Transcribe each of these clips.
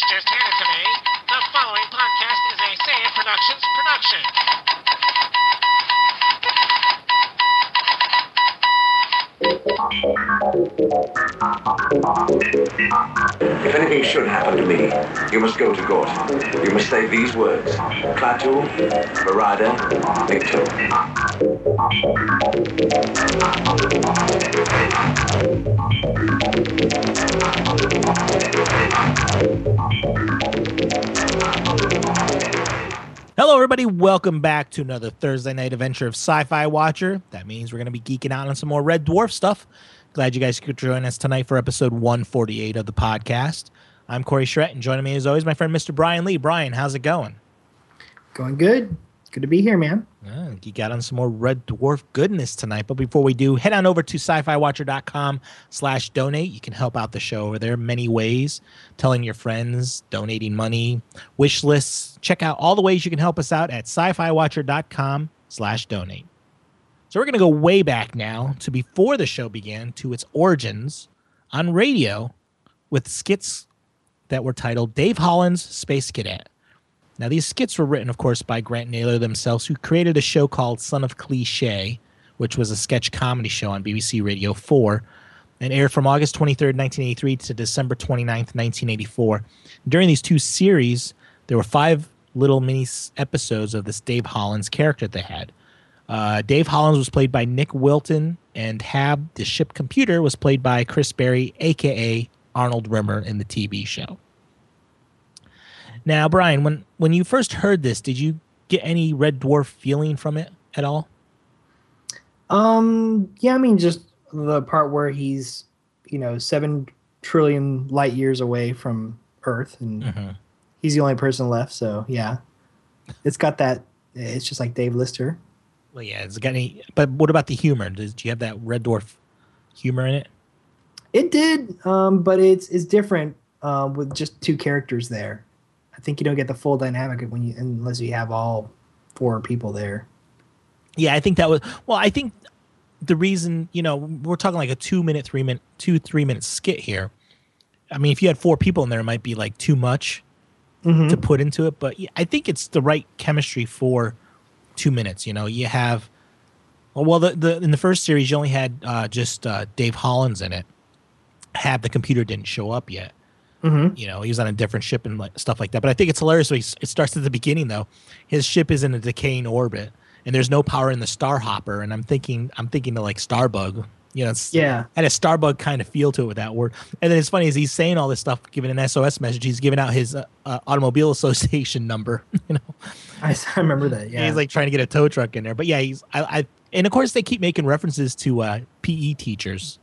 This just handed to me. The following podcast is a Say It Productions production. If anything should happen to me, you must go to Gort. You must say these words. Klaatu, Barada, Nikto. Everybody. Welcome back to another Thursday night adventure of Sci Fi Watcher. That means we're going to be geeking out on some more Red Dwarf stuff. Glad you guys could join us tonight for episode 148 of the podcast. I'm Corey Schrett, and joining me as always, my friend Mr. Bryan Lee. Bryan, how's it going? Going good. Good to be here, man. Uh, geek out on some more Red Dwarf goodness tonight. But before we do, head on over to sci-fi-watcher.com slash donate. You can help out the show over there many ways. Telling your friends, donating money, wish lists. Check out all the ways you can help us out at sci-fi-watcher.com slash donate. So we're going to go way back now to before the show began to its origins on radio with skits that were titled Dave Hollins Space Cadet. Now, these skits were written, of course, by Grant Naylor themselves, who created a show called Son of Cliche, which was a sketch comedy show on BBC Radio 4 and aired from August 23rd, 1983 to December 29th, 1984. During these two series, there were five little mini episodes of this Dave Hollins character that they had. Uh, Dave Hollins was played by Nick Wilton, and Hab, the ship computer, was played by Chris Barrie, aka Arnold Rimmer, in the TV show. Now, Bryan, when when you first heard this, did you get any Red Dwarf feeling from it at all? Um, yeah, I mean, just the part where he's, you know, seven trillion light years away from Earth, and Mhm. he's the only person left. So yeah, it's got that. It's just like Dave Lister. Well, yeah, it's got any. But what about the humor? Does do you have that Red Dwarf humor in it? It did, um, but it's it's different uh, with just two characters there. I think you don't get the full dynamic when you unless you have all four people there. Yeah, I think that was. Well, I think the reason you know we're talking like a two minute, three minute, two three minute skit here. I mean, if you had four people in there, it might be like too much Mhm. to put into it. But I think it's the right chemistry for two minutes. You know, you have. Well, the, the in the first series, you only had uh, just uh, Dave Hollins in it. Had the computer didn't show up yet. Mhm. You know, he was on a different ship and like stuff like that. But I think it's hilarious. He, it starts at the beginning though. His ship is in a decaying orbit, and there's no power in the Star Hopper. And I'm thinking, I'm thinking of like Starbug. You know, it's, Yeah. had a Starbug kind of feel to it with that word. And then it's funny as he's saying all this stuff, giving an SOS message. He's giving out his uh, uh, automobile association number. You know, I, I remember that. Yeah. he's like trying to get a tow truck in there. But yeah, he's I, I and of course they keep making references to uh, PE teachers.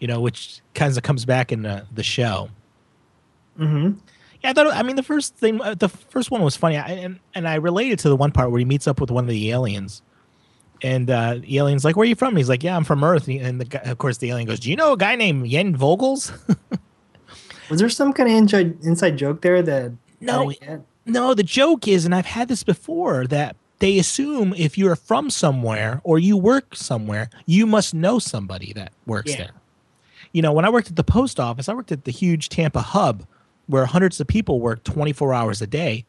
You know, which kind of comes back in the, the show. Hmm Yeah, I thought. I mean, the first thing, uh, the first one was funny, I, and and I related to the one part where he meets up with one of the aliens, and uh, the alien's like, "Where are you from?" And he's like, "Yeah, I'm from Earth." And, the guy, of course, the alien goes, "Do you know a guy named Yen Vogels?" Was there some kind of inside inside joke there that No. I didn't get? no, the joke is, and I've had this before, that they assume if you're from somewhere or you work somewhere, you must know somebody that works Yeah. there. You know, when I worked at the post office, I worked at the huge Tampa hub where hundreds of people work 24 hours a day.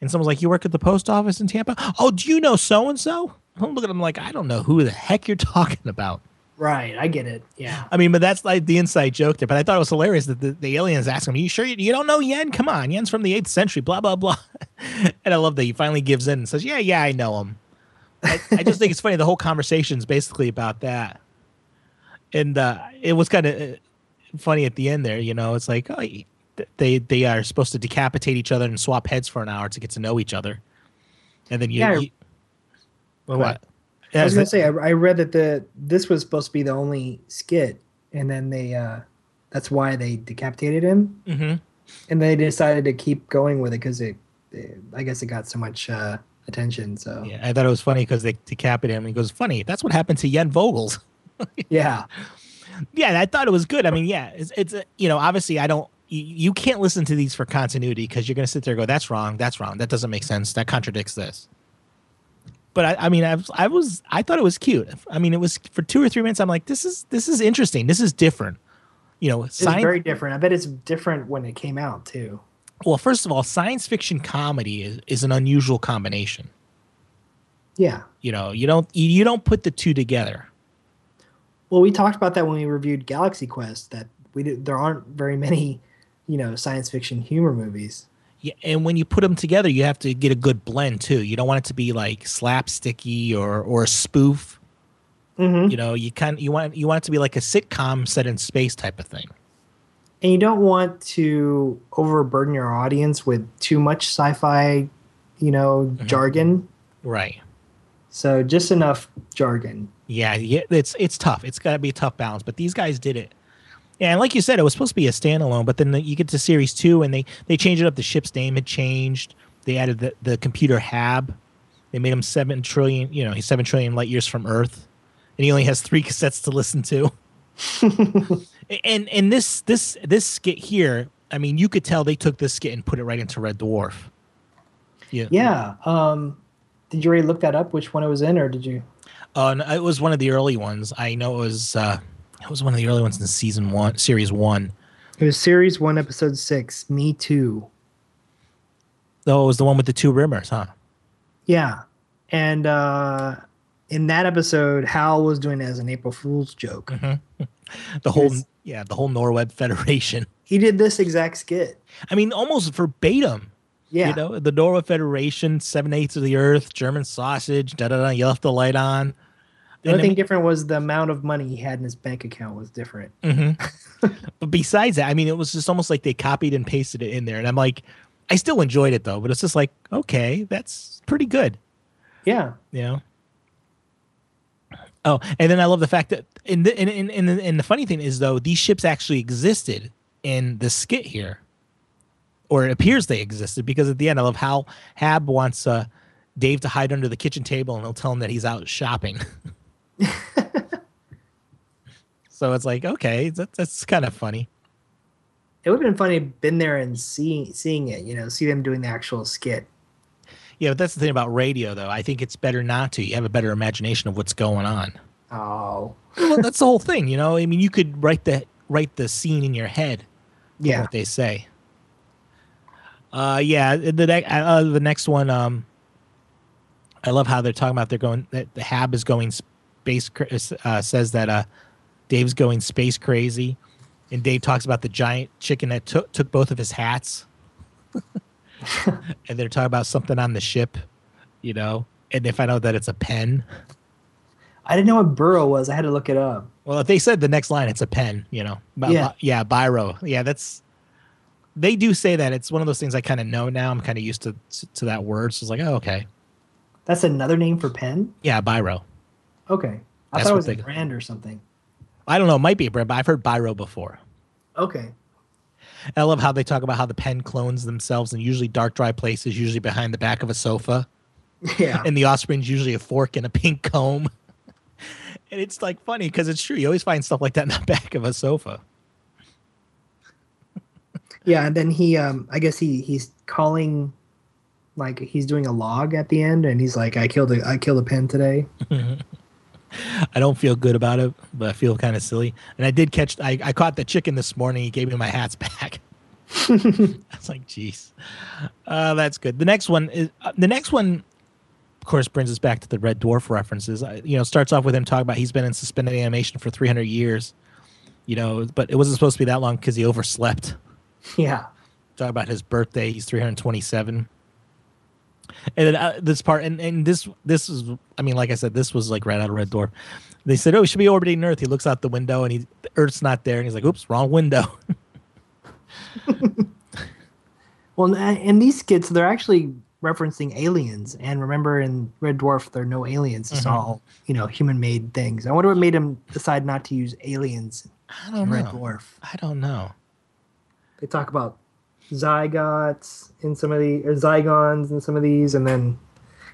And someone's like, You work at the post office in Tampa? Oh, do you know so and so? I'm looking at them like, I don't know who the heck you're talking about. Right, I get it. Yeah. I mean, but that's like the inside joke there. But I thought it was hilarious that the, the aliens ask him, "You sure you, you don't know Yen? Come on, Yen's from the eighth century." Blah blah blah. and I love that he finally gives in and says, "Yeah, yeah, I know him." I, I just think it's funny. The whole conversation is basically about that, and uh, it was kind of funny at the end there. You know, it's like oh, they they are supposed to decapitate each other and swap heads for an hour to get to know each other, and then you. Yeah, I- you- well, what? ahead. Yeah, I was gonna that- say I, I read that the this was supposed to be the only skit, and then they uh that's why they decapitated him, Mhm. and they decided to keep going with it because it, it, I guess it got so much uh attention. So Yeah, I thought it was funny because they decapitated him. And he goes, "Funny, that's what happened to Yen Vogels." yeah, yeah, I thought it was good. I mean, yeah, it's, it's a, you know, obviously, I don't. You, can't listen to these for continuity because you're going to sit there and go, "That's wrong. That's wrong. That doesn't make sense. That contradicts this." But I, I mean, I was, I was, I thought it was cute. I mean, it was for two or three minutes. I'm like, this is, this is interesting. This is different. you know, It's science. very different. I bet it's different when it came out too. well, first of all, science fiction comedy is, is an unusual combination. Yeah. You know, you don't you, you don't put the two together. Well, we talked about that when we reviewed Galaxy Quest. That we did, there aren't very many, you know, science fiction humor movies. Yeah, and when you put them together, you have to get a good blend too. You don't want it to be like slapsticky or or a spoof. Mm-hmm. You know, you kind you want you want it to be like a sitcom set in space type of thing. And you don't want to overburden your audience with too much sci-fi, you know, Mhm. jargon. Right. So just enough jargon. Yeah, yeah, it's it's tough. It's got to be a tough balance, but these guys did it. Yeah, and like you said, it was supposed to be a standalone, but then the, you get to series two, and they they changed it up. The ship's name had changed. They added the the computer Hab. They made him seven trillion. You know, he's seven trillion light years from Earth, and he only has three cassettes to listen to. and and this this this skit here, I mean, you could tell they took this skit and put it right into Red Dwarf. Yeah. Yeah. Um, did you already look that up? Which one it was in, or did you? Uh, no, it was one of the early ones. I know it was. Uh, it was one of the early ones in season one, series one. It was series one, episode six. Me too. Oh, it was the one with the two rimmers, huh? Yeah, and uh, in that episode, Hal was doing it as an April Fool's joke. Mm-hmm. The whole, Yes. yeah, the whole Norweb Federation. He did this exact skit. I mean, almost verbatim. Yeah, You know, the Norweb Federation, seven eighths of the Earth, German sausage, da da da. You left the light on. The And only I thing mean- different was the amount of money he had in his bank account was different. Mhm. but besides that, I mean, it was just almost like they copied and pasted it in there. And I'm like, I still enjoyed it though, but it's just like, okay, that's pretty good. Yeah, you know oh and then i love the fact that in the, in, in, in, the, and the funny thing is though these ships actually existed in the skit here or it appears they existed because at the end i love how hab wants uh, dave to hide under the kitchen table and he'll tell him that he's out shopping so it's like okay that, that's kind of funny it would have been funny to been there and seeing seeing it. You know, see them doing the actual skit. yeah but that's the thing about radio though i think it's better not to you have a better imagination of what's going on Oh, well, that's the whole thing, you know. I mean, you could write the write the scene in your head. yeah. What they say. Uh, yeah. The ne- uh, the next one. Um, I love how they're talking about they're going that the Hab is going space. Uh, says that uh, Dave's going space crazy, and Dave talks about the giant chicken that took took both of his hats, and they're talking about something on the ship, you know. And they find out that it's a pen. I didn't know what burrow was. I had to look it up. Well, if they said the next line, it's a pen, you know. Yeah. yeah, biro. Yeah, that's. They do say that. It's one of those things I kind of know now. I'm kind of used to to that word. So it's like, oh, okay. That's another name for pen. Yeah, biro. Okay, I That's thought it was a they- brand or something. I don't know. It might be a brand, but I've heard biro before. Okay, I love how they talk about how the pen clones themselves in usually dark, dry places, usually behind the back of a sofa, yeah, and the offspring's usually a fork and a pink comb. and it's like funny because it's true. You always find stuff like that in the back of a sofa. yeah. And then he, um, I guess he he's calling, like he's doing a log at the end, and he's like, "I killed a I killed a pen today." I don't feel good about it, but I feel kind of silly. And I did catch, I, I caught the chicken this morning. He gave me my hats back. I was like, geez, uh, that's good. The next one is uh, the next one, of course, brings us back to the Red Dwarf references. I, you know, starts off with him talking about he's been in suspended animation for 300 years. You know, but it wasn't supposed to be that long because he overslept. yeah, Talk about his birthday. He's 327. And then uh, this part, and, and this this is, I mean, like I said, this was like right out of Red Dwarf. They said, "Oh, he should be orbiting Earth." He looks out the window, and he Earth's not there, and he's like, "Oops, wrong window." Well, and and these skits, they're actually referencing aliens. And remember, in Red Dwarf, there are no aliens. It's Mhm. all you know, human-made things. I wonder what made him decide not to use aliens I in don't Red know. Dwarf. I don't know. They talk about zygotes in some of the or zygons in some of these, and then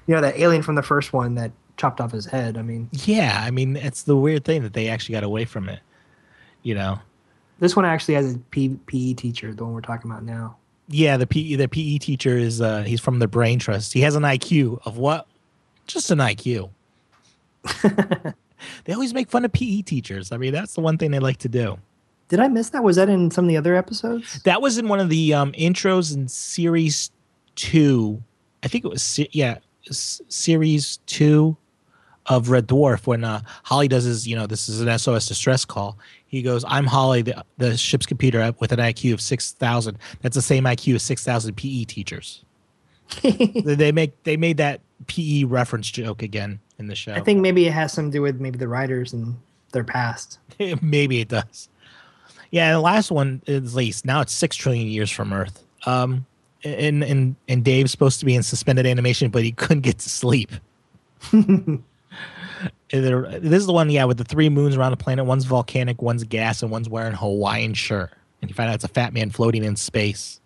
you know that alien from the first one that chopped off his head. I mean, Yeah, I mean, it's the weird thing that they actually got away from it. You know, this one actually has a PE teacher, the one we're talking about now. yeah, the PE the PE teacher is uh he's from the Brain Trust. He has an IQ of what? Just an IQ. they always make fun of PE teachers. I mean, that's the one thing they like to do. Did I miss that? Was that in some of the other episodes? That was in one of the um, intros in series two. I think it was yeah, series two of Red Dwarf when uh, Holly does his you know this is an SOS distress call. He goes, "I'm Holly, the, the ship's computer with an IQ of six thousand. That's the same IQ as six thousand PE teachers." they they make they made that PE reference joke again in the show. I think maybe it has something to do with maybe the writers and their past. maybe it does. Yeah, and the last one is least now it's six trillion years from Earth. Um, and and and Dave's supposed to be in suspended animation, but he couldn't get to sleep. This is the one, yeah, with the three moons around the planet. One's volcanic, one's gas, and one's wearing Hawaiian shirt. And you find out it's a fat man floating in space.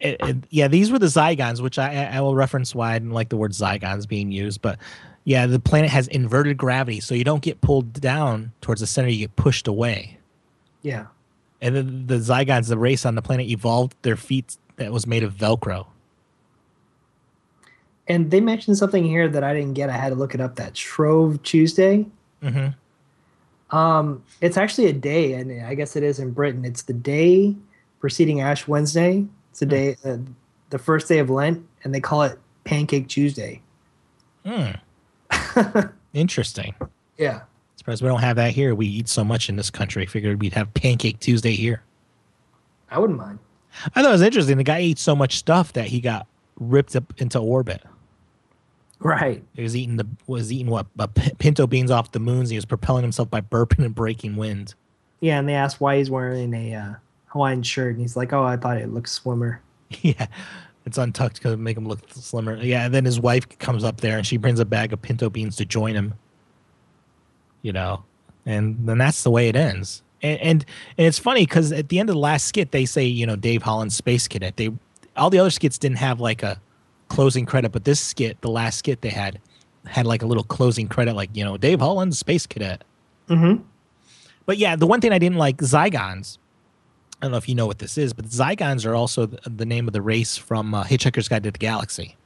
It- it- yeah, these were the Zygons, which I, I will reference why I didn't like the word Zygons being used. But yeah, the planet has inverted gravity, so you don't get pulled down towards the center; you get pushed away. Yeah. And then the Zygons, the race on the planet, evolved their feet that was made of Velcro. And they mentioned something here that I didn't get. I had to look it up. That Shrove Tuesday. Mm-hmm. Um, it's actually a day, and I guess it is in Britain. It's the day preceding Ash Wednesday. It's the day, uh, the first day of Lent, and they call it Pancake Tuesday. Hmm. Interesting. Yeah. Surprised we don't have that here. We eat so much in this country. Figured we'd have Pancake Tuesday here. I wouldn't mind. I thought it was interesting. The guy ate so much stuff that he got ripped up into orbit. Right. He was eating the was eating what pinto beans off the moons. He was propelling himself by burping and breaking wind. Yeah, and they asked why he's wearing a uh, Hawaiian shirt, and he's like, "Oh, I thought it looked swimmer." yeah, it's untucked to make him look slimmer. Yeah, and then his wife comes up there and she brings a bag of pinto beans to join him. You know, and then that's the way it ends. And and, and it's funny because at the end of the last skit, they say you know Dave Hollins space cadet. They all the other skits didn't have like a closing credit, but this skit, the last skit they had, had like a little closing credit, like you know Dave Hollins space cadet. Mm-hmm. But yeah, the one thing I didn't like Zygons. I don't know if you know what this is, but Zygons are also the, the name of the race from uh, Hitchhiker's Guide to the Galaxy.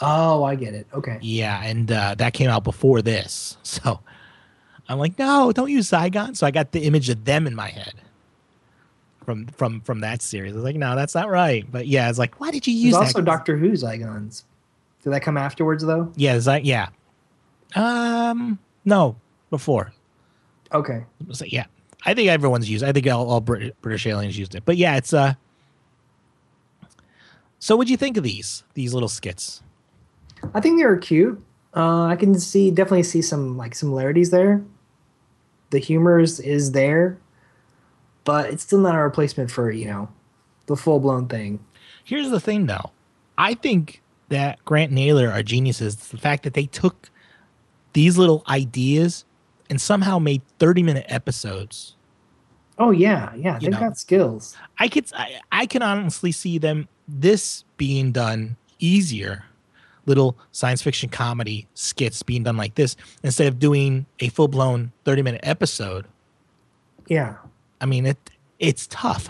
Oh, I get it. Okay. Yeah, and uh, that came out before this, so I'm like, no, don't use Zygons. So I got the image of them in my head from from from that series. I was like, no, that's not right. But yeah, it's like, why did you use There's also Doctor Who Zygons. Did that come afterwards though? Yeah, Zy- yeah. Um, no, before. Okay. So, yeah, I think everyone's used. I think all, all Brit- British aliens used it. But yeah, it's uh. So, what'd you think of these these little skits? I think they were cute. Uh, I can see definitely see some like similarities there. The humor is, is there, but it's still not a replacement for you know the full blown thing. Here's the thing, though. I think that Grant and Naylor are geniuses. The fact that they took these little ideas and somehow made 30 minute episodes. Oh yeah, yeah, they've know. got skills. I could I, I can honestly see them this being done easier. Little science fiction comedy skits being done like this instead of doing a full blown 30 minute episode. Yeah, I mean it it's tough.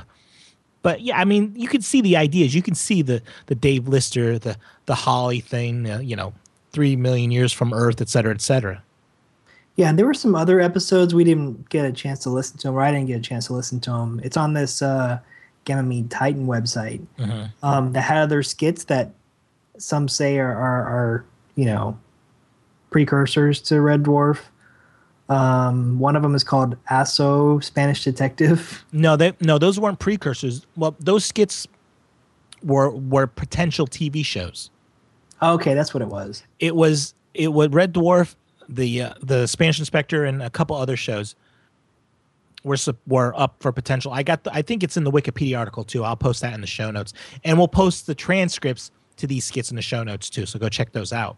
But yeah, I mean you can see the ideas. You can see the the Dave Lister, the the Holly thing, uh, you know, 3 million years from Earth, et cetera, et cetera. Yeah. And there were some other episodes we didn't get a chance to listen to them. Or I didn't get a chance to listen to them. It's on this uh, Ganymede Titan website. um, that had other skits that some say are, are, are you know precursors to Red Dwarf. Um, one of them is called Asso Spanish Detective. No, they no, those weren't precursors. Well, those skits were were potential TV shows. Okay, that's what it was. it was it was Red Dwarf, the uh, the Spanish Inspector, and a couple other shows were were up for potential. I got the, I think it's in the Wikipedia article too. I'll post that in the show notes, and we'll post the transcripts to these skits in the show notes too. So go check those out.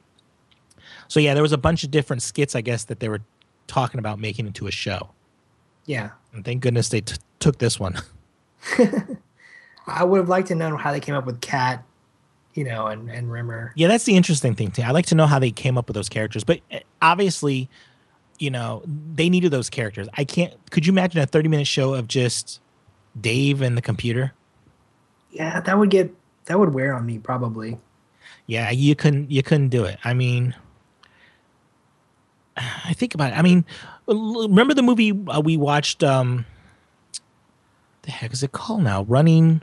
So yeah, there was a bunch of different skits, I guess, that they were talking about making into a show, Yeah, and thank goodness they t- took this one. I would have liked to know how they came up with Cat, you know, and and Rimmer. Yeah, that's the interesting thing too. I like to know how they came up with those characters, but uh, obviously, you know, they needed those characters. I can't. Could you imagine a thirty-minute show of just Dave and the computer? Yeah, that would get that would wear on me probably. Yeah, you couldn't. You couldn't do it. I mean, I think about it. I mean, remember the movie uh, we watched? Um, the heck is it called now? Running.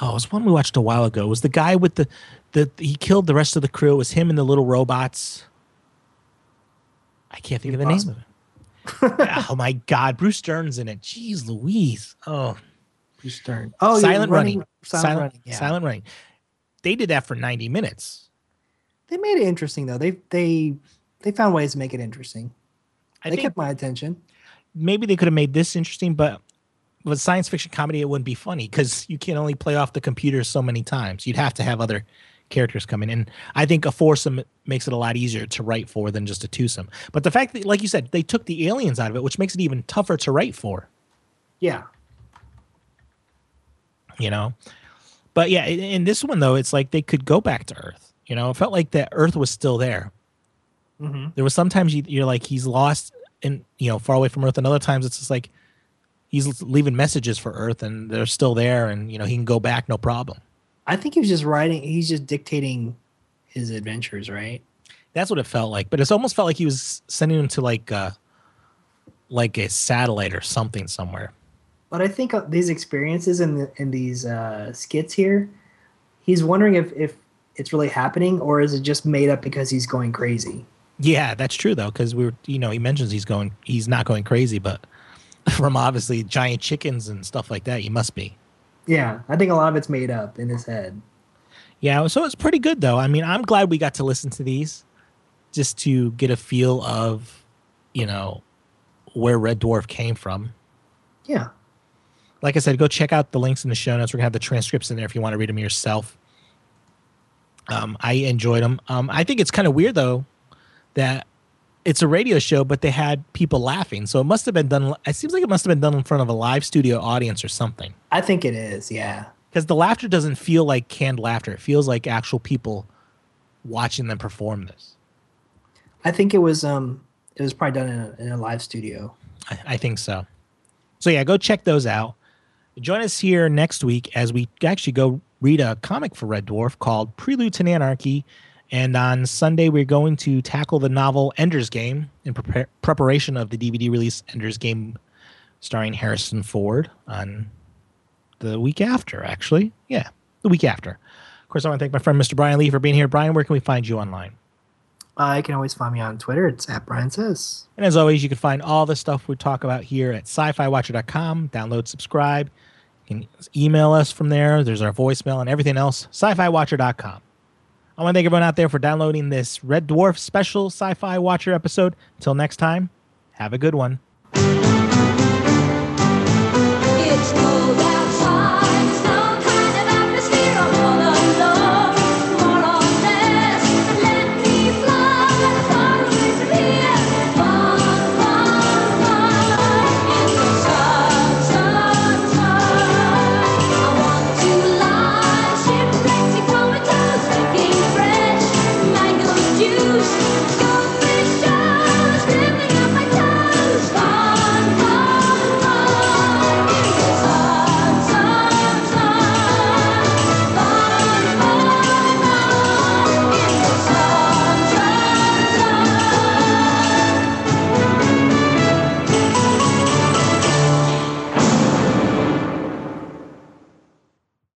Oh, it was one we watched a while ago. It was the guy with the the he killed the rest of the crew. It was him and the little robots. I can't think of the name of it. oh my God, Bruce Dern's in it. Jeez, Louise. Oh, Bruce Dern. Oh, silent yeah, running. Silent, Silent, running. Yeah. silent running. They did that for ninety minutes. They made it interesting though. They they they found ways to make it interesting. I they kept my attention. maybe they could have made this interesting, but with science fiction comedy, it wouldn't be funny because you can only play off the computer so many times. You'd have to have other characters come in. And I think a foursome makes it a lot easier to write for than just a twosome. But the fact that, like you said, they took the aliens out of it, which makes it even tougher to write for, Yeah. you know? But yeah, in, this one, though, it's like they could go back to Earth. You know, it felt like that Earth was still there. Mm-hmm. There was sometimes you, you're like, he's lost and, you know, far away from Earth. And other times it's just like, he's leaving messages for Earth and they're still there and, you know, he can go back no problem. I think he was just writing. He's just dictating his adventures, right? That's what it felt like. But it's almost felt like he was sending them to like uh like a satellite or something somewhere. But I think uh, these experiences in the, in these uh, skits here, he's wondering if if it's really happening or is it just made up because he's going crazy. Yeah, that's true though, because we were you know, he mentions he's going he's not going crazy, but from obviously giant chickens and stuff like that, You must be. Yeah, I think a lot of it's made up in his head. Yeah, so it's pretty good though. I mean, I'm glad we got to listen to these just to get a feel of, you know, where Red Dwarf came from. Yeah. like I said, go check out the links in the show notes. We're gonna have the transcripts in there if you want to read them yourself. Um, I enjoyed them. Um, I think it's kind of weird though that it's a radio show, but they had people laughing. So it must have been done. It seems like it must have been done in front of a live studio audience or something. I think it is. Yeah. Because the laughter doesn't feel like canned laughter. It feels like actual people watching them perform this. I think it was um it was probably done in a, in a live studio. I, I think so. So yeah, go check those out. Join us here next week as we actually go read a comic for Red Dwarf called Prelude to Anarchy. And on Sunday, we're going to tackle the novel Ender's Game in prepar- preparation of the DVD release Ender's Game starring Harrison Ford on the week after, actually. Yeah, the week after. Of course, I want to thank my friend Mr. Bryan Lee for being here. Bryan, where can we find you online? Uh, you can always find me on Twitter. It's at Brian Says. And as always, you can find all the stuff we talk about here at sci-fi-watcher.com. Download, subscribe. You can email us from there. There's our voicemail and everything else. Sci-fi-watcher.com. I want to thank everyone out there for downloading this Red Dwarf special Sci-Fi Watcher episode. Until next time, have a good one.